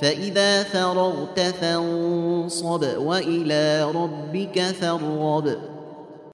فإذا فرغت فانصب وإلى ربك فارغب.